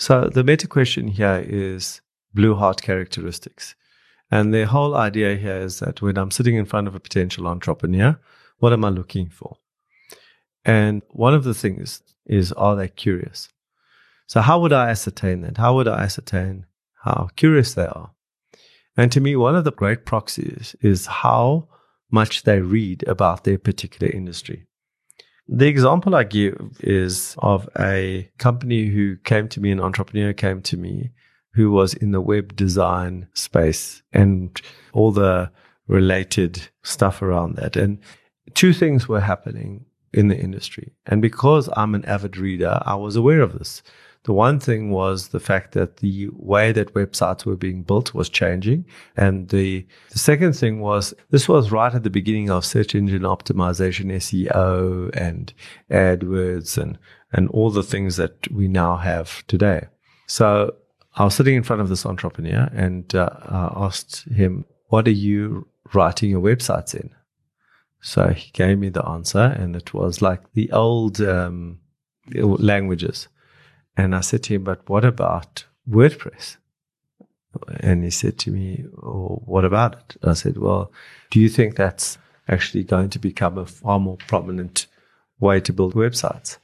So the meta question here is blue heart characteristics. And the whole idea here is that when I'm sitting in front of a potential entrepreneur, what am I looking for? And one of the things is, are they curious? So how would I ascertain that? How would I ascertain how curious they are? And to me, one of the great proxies is how much they read about their particular industry. The example I give is of a company who came to me, an entrepreneur came to me who was in the web design space and all the related stuff around that. And two things were happening in the industry. And because I'm an avid reader, I was aware of this. The one thing was the fact that the way that websites were being built was changing. And the, the second thing was this was right at the beginning of search engine optimization, SEO and AdWords and, and all the things that we now have today. So I was sitting in front of this entrepreneur and uh, I asked him, what are you writing your websites in? So he gave me the answer and it was like the old um, languages. And I said to him, but what about WordPress? And he said to me, oh, what about it? I said, well, do you think that's actually going to become a far more prominent way to build websites?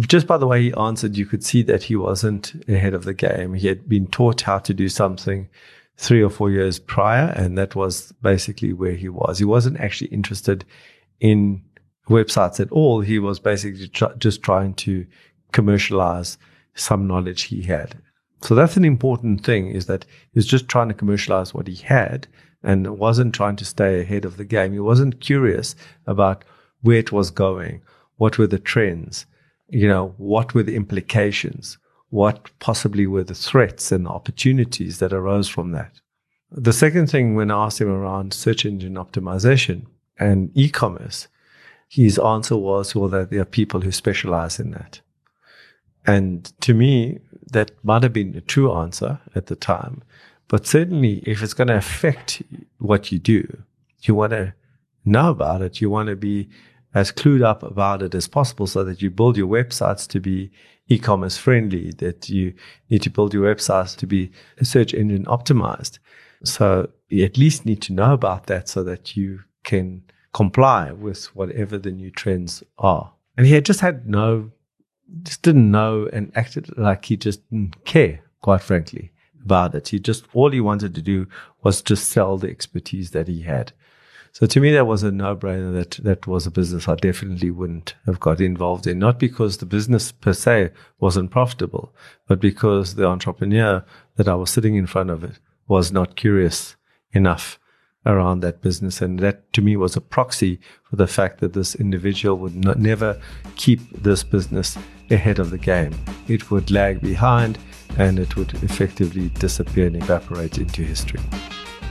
Just by the way he answered, you could see that he wasn't ahead of the game. He had been taught how to do something three or four years prior, and that was basically where he was. He wasn't actually interested in websites at all. He was basically tr- just trying to commercialize some knowledge he had. So that's an important thing is that he was just trying to commercialize what he had and wasn't trying to stay ahead of the game. He wasn't curious about where it was going, what were the trends, you know, what were the implications, what possibly were the threats and opportunities that arose from that. The second thing when I asked him around search engine optimization and e-commerce, his answer was, well, that there are people who specialize in that. And to me, that might have been a true answer at the time. But certainly, if it's going to affect what you do, you want to know about it. You want to be as clued up about it as possible so that you build your websites to be e-commerce friendly, that you need to build your websites to be search engine optimized. So you at least need to know about that so that you can comply with whatever the new trends are. And he had just had no just didn't know and acted like he just didn't care, quite frankly, about it. He just, all he wanted to do was just sell the expertise that he had. So to me, that was a no-brainer. That that was a business I definitely wouldn't have got involved in. Not because the business per se wasn't profitable, but because the entrepreneur that I was sitting in front of it was not curious enough around that business. And that to me was a proxy for the fact that this individual would not, never keep this business ahead of the game. It would lag behind and it would effectively disappear and evaporate into history.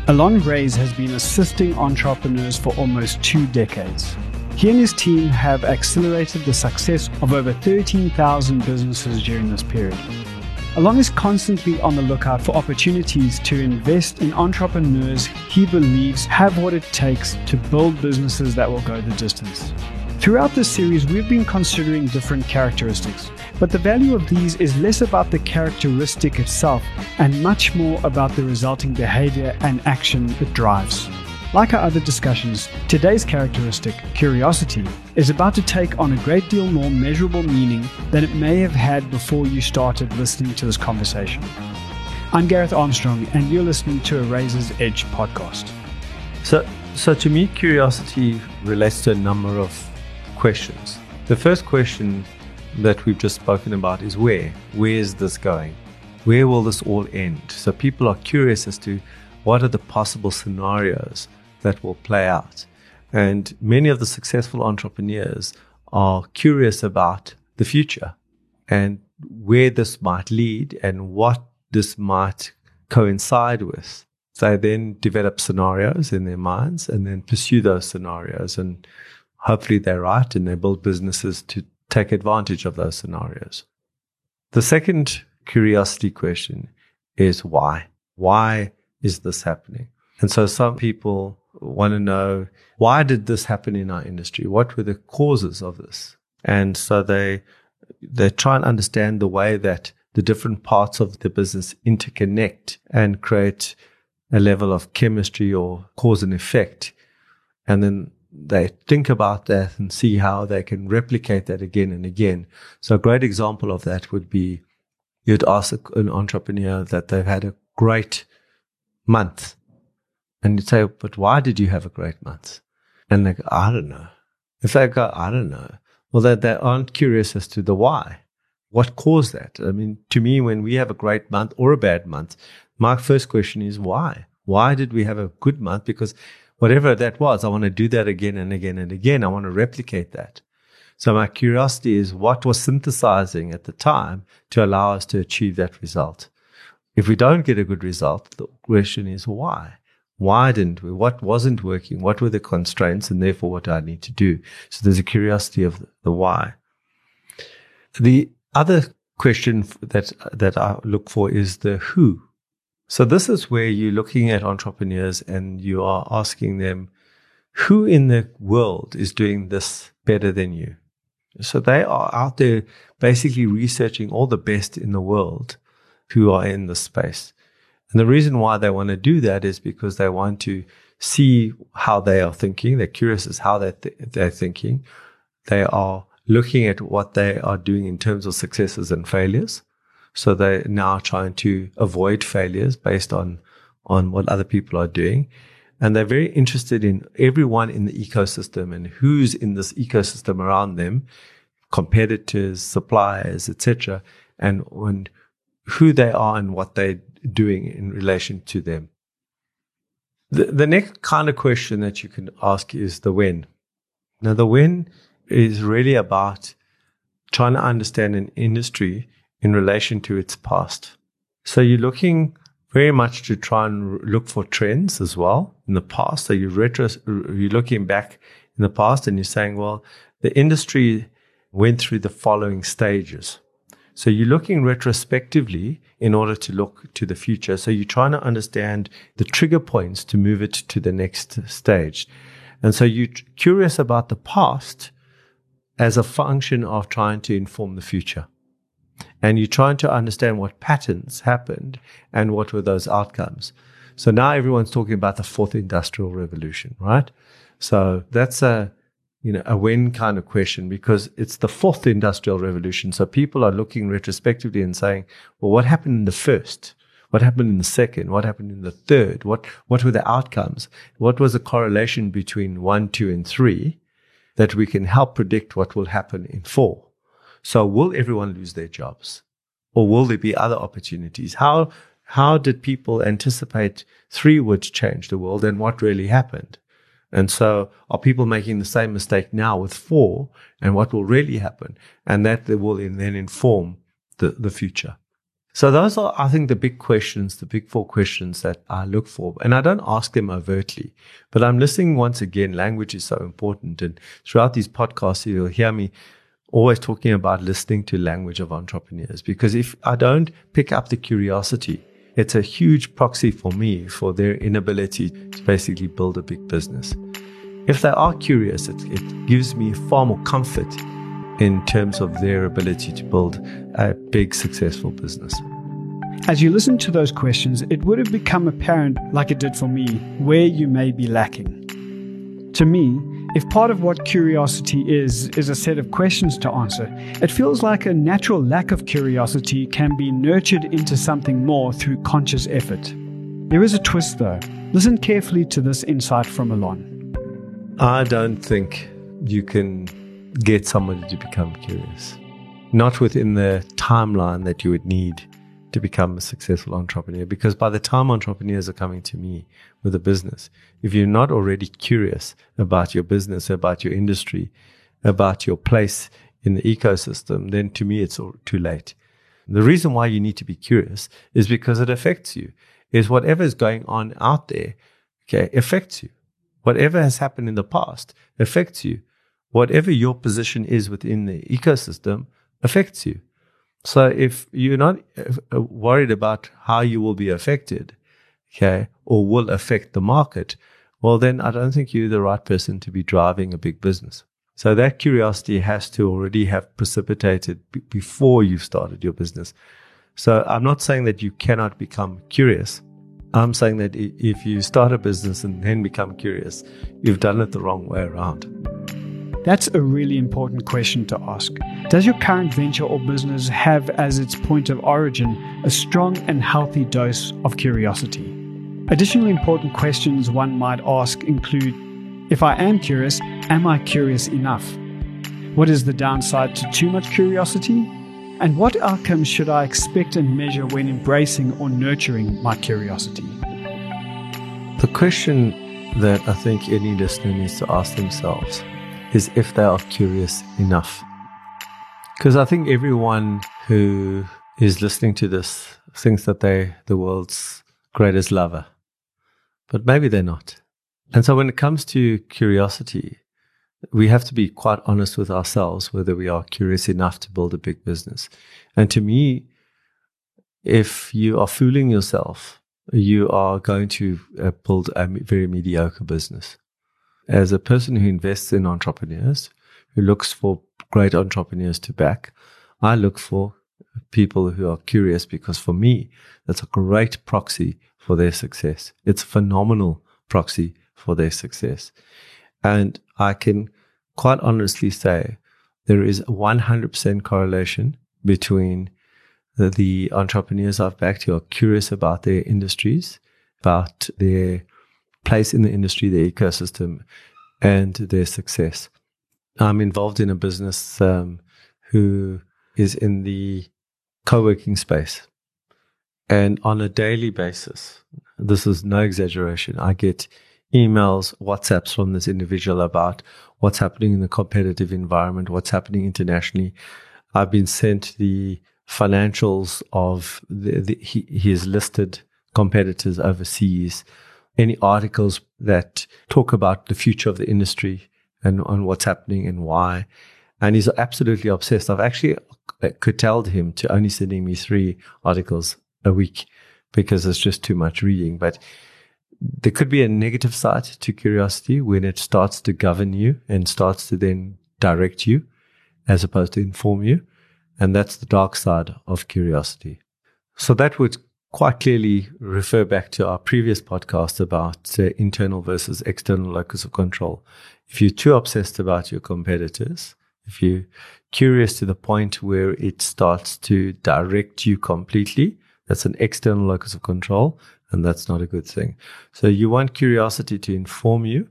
Allon Raiz has been assisting entrepreneurs for almost two decades. He and his team have accelerated the success of over 13,000 businesses during this period. Allon is constantly on the lookout for opportunities to invest in entrepreneurs he believes have what it takes to build businesses that will go the distance. Throughout this series, we've been considering different characteristics, but the value of these is less about the characteristic itself and much more about the resulting behavior and action it drives. Like our other discussions, today's characteristic, curiosity, is about to take on a great deal more measurable meaning than it may have had before you started listening to this conversation. I'm Gareth Armstrong, and you're listening to a Razor's Edge podcast. So, so to me, curiosity relates to a number of questions. The first question that we've just spoken about is where? Where is this going? Where will this all end? So people are curious as to what are the possible scenarios that will play out. And many of the successful entrepreneurs are curious about the future and where this might lead and what this might coincide with. They then develop scenarios in their minds and then pursue those scenarios. And hopefully they're right and they build businesses to take advantage of those scenarios. The second curiosity question is why? Why is this happening? And so some people want to know why did this happen in our industry? What were the causes of this? And so they they try and understand the way that the different parts of the business interconnect and create a level of chemistry or cause and effect. And then they think about that and see how they can replicate that again and again. So a great example of that would be you'd ask an entrepreneur that they've had a great month. And you'd say, but why did you have a great month? And they go, I don't know. If they go, I don't know, well, they, they aren't curious as to the why. What caused that? I mean, to me, when we have a great month or a bad month, my first question is why? Why did we have a good month? Because whatever that was, I want to do that again and again and again. I want to replicate that. So my curiosity is what was synthesizing at the time to allow us to achieve that result. If we don't get a good result, the question is why? Why didn't we? What wasn't working? What were the constraints? And therefore, what do I need to do? So there's a curiosity of the why. The other question that, that I look for is the who. So this is where you're looking at entrepreneurs and you are asking them, who in the world is doing this better than you? So they are out there basically researching all the best in the world who are in this space. And the reason why they want to do that is because they want to see how they are thinking. They're curious as how they're, th- they're thinking. They are looking at what they are doing in terms of successes and failures. So they're now trying to avoid failures based on, on what other people are doing. And they're very interested in everyone in the ecosystem and who's in this ecosystem around them, competitors, suppliers, etc., and, and who they are and what they're doing in relation to them. The, the next kind of question that you can ask is the when. Now, the when is really about trying to understand an industry in relation to its past. So you're looking very much to try and look for trends as well in the past. So you're retro, you're looking back in the past and you're saying, well, the industry went through the following stages. So you're looking retrospectively in order to look to the future. So you're trying to understand the trigger points to move it to the next stage. And so you're curious about the past as a function of trying to inform the future. And you're trying to understand what patterns happened and what were those outcomes. So now everyone's talking about the fourth industrial revolution, right? So that's a you know, a when kind of question because it's the fourth industrial revolution. So people are looking retrospectively and saying, well, what happened in the first? What happened in the second? What happened in the third? What, what were the outcomes? What was the correlation between one, two, and three that we can help predict what will happen in four? So will everyone lose their jobs or will there be other opportunities? How, how did people anticipate three would change the world and what really happened? And so are people making the same mistake now with four and what will really happen? And that will then inform the, the future. So those are, I think, the big questions, the big four questions that I look for. And I don't ask them overtly, but I'm listening once again. Language is so important. And throughout these podcasts, you'll hear me always talking about listening to language of entrepreneurs. Because if I don't pick up the curiosity, it's a huge proxy for me for their inability to basically build a big business. If they are curious, it, it gives me far more comfort in terms of their ability to build a big, successful business. As you listen to those questions, it would have become apparent, like it did for me, where you may be lacking. To me, if part of what curiosity is, is a set of questions to answer, it feels like a natural lack of curiosity can be nurtured into something more through conscious effort. There is a twist though. Listen carefully to this insight from Allon. I don't think you can get somebody to become curious. Not within the timeline that you would need to become a successful entrepreneur because by the time entrepreneurs are coming to me with a business, if you're not already curious about your business, about your industry, about your place in the ecosystem, then to me it's all too late. The reason why you need to be curious is because it affects you. Is whatever is going on out there, okay, affects you. Whatever has happened in the past affects you. Whatever your position is within the ecosystem affects you. So if you're not uh, worried about how you will be affected, okay, or will affect the market, well, then I don't think you're the right person to be driving a big business. So that curiosity has to already have precipitated b- before you've started your business. So I'm not saying that you cannot become curious. I'm saying that if you start a business and then become curious, you've done it the wrong way around. That's a really important question to ask. Does your current venture or business have as its point of origin a strong and healthy dose of curiosity? Additionally, important questions one might ask include If I am curious, am I curious enough? What is the downside to too much curiosity? And what outcomes should I expect and measure when embracing or nurturing my curiosity? The question that I think any listener needs to ask themselves is if they are curious enough. Because I think everyone who is listening to this thinks that they're the world's greatest lover, but maybe they're not. And so when it comes to curiosity, we have to be quite honest with ourselves whether we are curious enough to build a big business. And to me, if you are fooling yourself, you are going to uh, build a very mediocre business. As a person who invests in entrepreneurs, who looks for great entrepreneurs to back, I look for people who are curious because for me, that's a great proxy for their success. It's a phenomenal proxy for their success. And I can quite honestly say there is 100% correlation between the, the entrepreneurs I've backed who are curious about their industries, about their place in the industry, their ecosystem, and their success. I'm involved in a business um, who is in the co working space. And on a daily basis, this is no exaggeration, I get emails, WhatsApps from this individual about what's happening in the competitive environment, what's happening internationally. I've been sent the financials of the, the, his listed competitors overseas, any articles that talk about the future of the industry and on what's happening and why. And he's absolutely obsessed. I've actually uh, curtailed him to only sending me three articles a week because it's just too much reading. But there could be a negative side to curiosity when it starts to govern you and starts to then direct you as opposed to inform you. And that's the dark side of curiosity. So that would quite clearly refer back to our previous podcast about uh, internal versus external locus of control. If you're too obsessed about your competitors, if you're curious to the point where it starts to direct you completely, that's an external locus of control and that's not a good thing. So you want curiosity to inform you,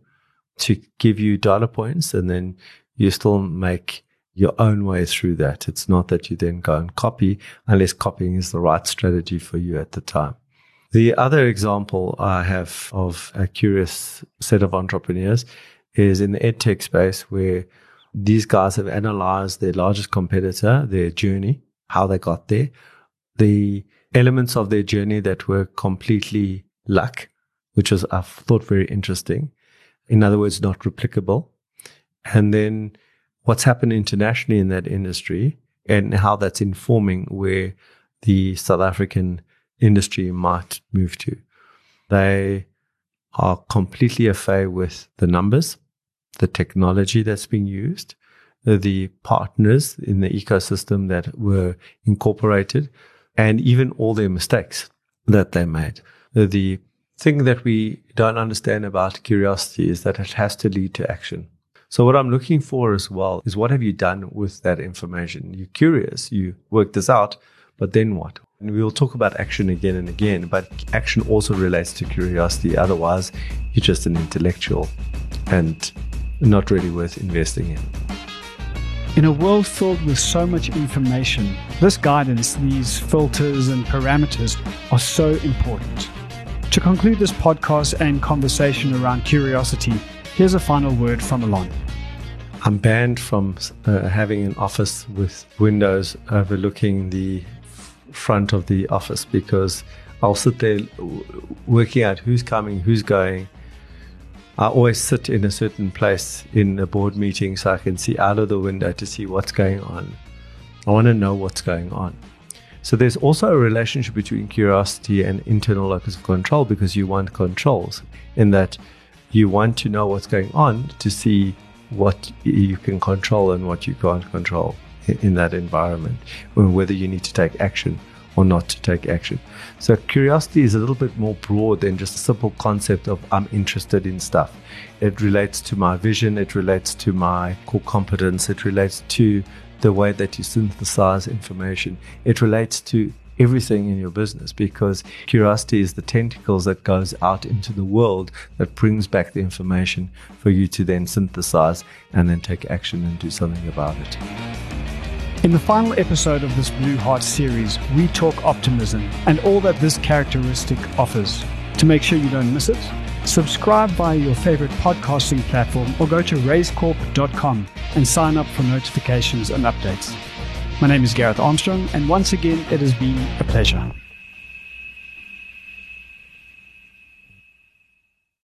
to give you data points, and then you still make your own way through that. It's not that you then go and copy unless copying is the right strategy for you at the time. The other example I have of a curious set of entrepreneurs is in the edtech space where these guys have analyzed their largest competitor, their journey, how they got there, the elements of their journey that were completely luck, which was, I thought, very interesting. In other words, not replicable. And then what's happened internationally in that industry and how that's informing where the South African industry might move to. They are completely affair with the numbers, the technology that's being used, the partners in the ecosystem that were incorporated, and even all their mistakes that they made. The thing that we don't understand about curiosity is that it has to lead to action. So what I'm looking for as well is what have you done with that information? You're curious, you work this out, but then what? And we will talk about action again and again, but action also relates to curiosity. Otherwise, you're just an intellectual and not really worth investing in. In a world filled with so much information, this guidance, these filters and parameters are so important. To conclude this podcast and conversation around curiosity, here's a final word from Allon. I'm banned from uh, having an office with windows overlooking the front of the office because I'll sit there working out who's coming, who's going, I always sit in a certain place in a board meeting so I can see out of the window to see what's going on. I want to know what's going on. So there's also a relationship between curiosity and internal locus of control because you want controls in that you want to know what's going on to see what you can control and what you can't control in that environment, whether you need to take action or not to take action. So curiosity is a little bit more broad than just a simple concept of I'm interested in stuff. It relates to my vision, it relates to my core competence, it relates to the way that you synthesize information. It relates to everything in your business because curiosity is the tentacles that goes out into the world that brings back the information for you to then synthesize and then take action and do something about it. In the final episode of this Blue Heart series, we talk optimism and all that this characteristic offers. To make sure you don't miss it, subscribe via your favorite podcasting platform or go to raizcorp.com and sign up for notifications and updates. My name is Gareth Armstrong, and once again, it has been a pleasure.